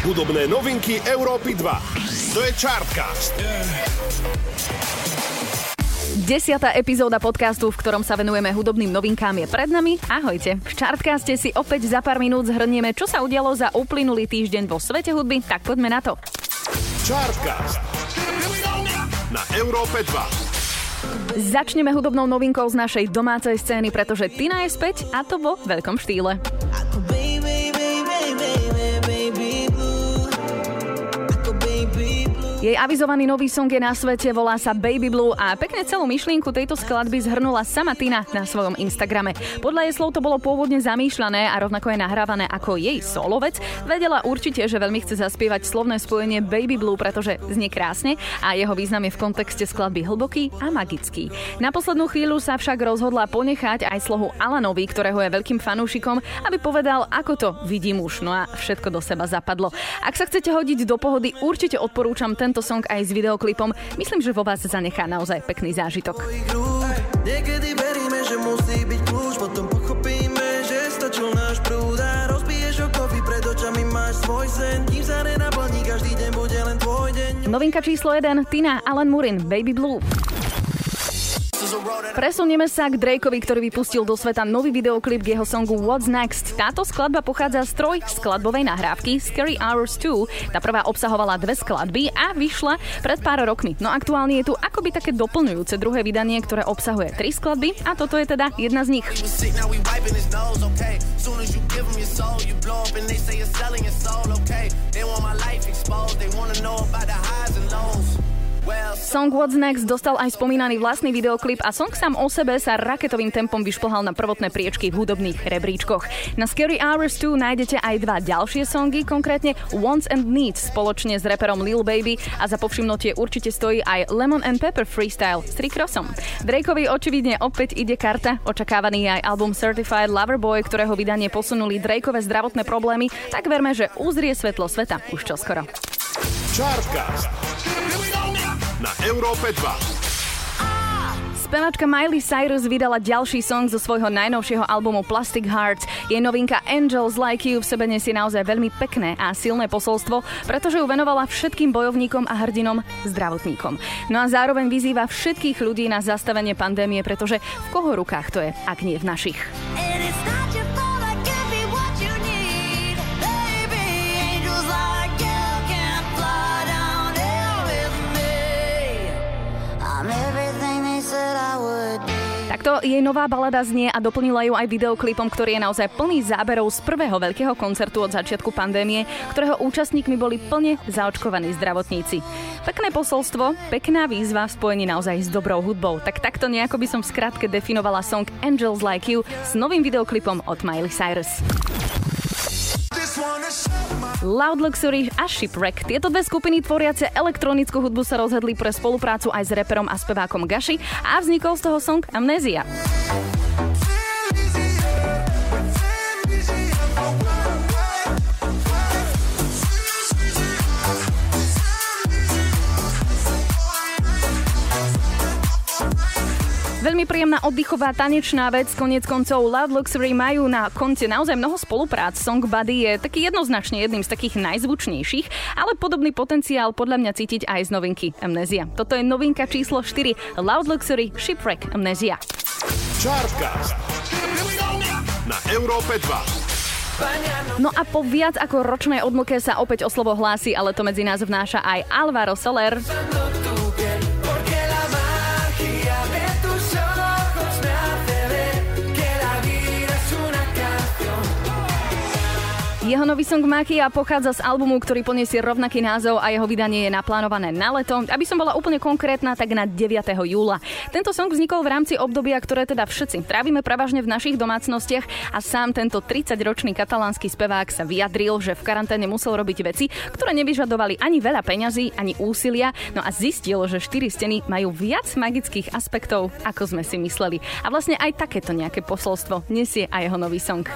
Hudobné novinky Európy 2. To je Chartcast. Desiatá epizóda podcastu, v ktorom sa venujeme hudobným novinkám je pred nami. Ahojte. V Chartcaste si opäť za pár minút zhrnieme, čo sa udialo za uplynulý týždeň vo svete hudby, tak poďme na to. Chartcast. Na Európe 2. Začneme hudobnou novinkou z našej domácej scény, pretože Tina je späť a to vo veľkom štýle. Jej avizovaný nový song je na svete, volá sa Baby Blue a pekne celú myšlienku tejto skladby zhrnula sama Tina na svojom Instagrame. Podľa jej slov to bolo pôvodne zamýšľané a rovnako je nahrávané ako jej solovec. Vedela určite, že veľmi chce zaspievať slovné spojenie Baby Blue, pretože znie krásne a jeho význam je v kontexte skladby hlboký a magický. Na poslednú chvíľu sa však rozhodla ponechať aj slohu Alanovi, ktorého je veľkým fanúšikom, aby povedal, ako to vidí muž. No a všetko do seba zapadlo. Ak sa chcete hodiť do pohody, určite odporúčam ten tento song aj s videoklipom. Myslím, že vo vás zanechá naozaj pekný zážitok. Niekedy veríme, že musí byť kľúč, potom pochopíme, že stačil náš prúd a rozbiješ okovy pred očami máš svoj sen, kým sa nenaplní, každý deň bude len tvoj deň. Novinka číslo 1, Tina Alan Murin, Baby Blue. Presunieme sa k Drakeovi, ktorý vypustil do sveta nový videoklip k jeho songu What's Next. Táto skladba pochádza z troj skladbovej nahrávky Scary Hours 2. Tá prvá obsahovala dve skladby a vyšla pred pár rokmi. No aktuálne je tu akoby také doplňujúce druhé vydanie, ktoré obsahuje tri skladby a toto je teda jedna z nich. They Song What's Next dostal aj spomínaný vlastný videoklip a song sám o sebe sa raketovým tempom vyšplhal na prvotné priečky v hudobných rebríčkoch. Na Scary Hours 2 nájdete aj dva ďalšie songy, konkrétne Wants and Needs spoločne s reperom Lil Baby a za povšimnutie určite stojí aj Lemon and Pepper Freestyle s Rick Rossom. Drakeovi očividne opäť ide karta, očakávaný aj album Certified Lover Boy, ktorého vydanie posunuli Drakeové zdravotné problémy, tak verme, že uzrie svetlo sveta už čoskoro. Chartcast na Európe 2. Spevačka Miley Cyrus vydala ďalší song zo svojho najnovšieho albumu Plastic Hearts. Jej novinka Angels Like You v sebe nesie naozaj veľmi pekné a silné posolstvo, pretože ju venovala všetkým bojovníkom a hrdinom zdravotníkom. No a zároveň vyzýva všetkých ľudí na zastavenie pandémie, pretože v koho rukách to je, ak nie v našich. Takto jej nová balada znie a doplnila ju aj videoklipom, ktorý je naozaj plný záberov z prvého veľkého koncertu od začiatku pandémie, ktorého účastníkmi boli plne zaočkovaní zdravotníci. Pekné posolstvo, pekná výzva v spojení naozaj s dobrou hudbou. Tak takto nejako by som v skratke definovala song Angels Like You s novým videoklipom od Miley Cyrus. Loud Luxury a Shipwreck. Tieto dve skupiny tvoriace elektronickú hudbu sa rozhodli pre spoluprácu aj s reperom a spevákom Gashi a vznikol z toho song Amnesia. Veľmi príjemná oddychová tanečná vec, konec koncov Loud Luxury majú na konci naozaj mnoho spoluprác. Song Buddy je taký jednoznačne jedným z takých najzvučnejších, ale podobný potenciál podľa mňa cítiť aj z novinky Amnesia. Toto je novinka číslo 4 Loud Luxury Shipwreck Amnesia. Chartcast na Európe 2. No a po viac ako ročnej odmlke sa opäť o slovo hlási, ale to medzi nás vnáša aj Alvaro Soler. Jeho nový song Machia pochádza z albumu, ktorý poniesie rovnaký názov a jeho vydanie je naplánované na leto. Aby som bola úplne konkrétna, tak na 9. júla. Tento song vznikol v rámci obdobia, ktoré teda všetci trávime prevažne v našich domácnostiach a sám tento 30-ročný katalánsky spevák sa vyjadril, že v karanténe musel robiť veci, ktoré nevyžadovali ani veľa peňazí, ani úsilia, no a zistil, že štyri steny majú viac magických aspektov, ako sme si mysleli. A vlastne aj takéto nejaké posolstvo nesie aj jeho nový song.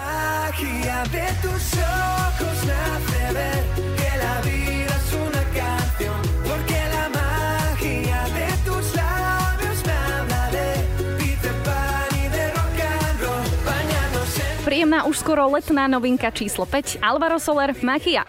Magia de tus ojos me ver que la vida es una canción, porque la magia de tus labios me habla de Peter Pan y de rock and roll, bañarnos en... Príjemná už skoro letná novinka číslo 5, Alvaro Soler, Magia.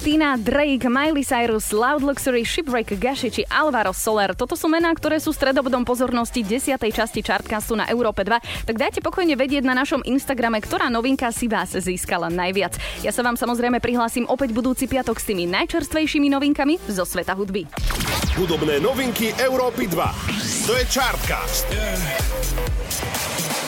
Tina, Drake, Miley Cyrus, Loud Luxury, Shipwreck, Gashi či Alvaro Soler. Toto sú mená, ktoré sú stredobodom pozornosti 10. časti Chartcastu na Európe 2. Tak dajte pokojne vedieť na našom Instagrame, ktorá novinka si vás získala najviac. Ja sa vám samozrejme prihlásim opäť budúci piatok s tými najčerstvejšími novinkami zo sveta hudby. Hudobné novinky Európy 2. To je Chartcast. Yeah.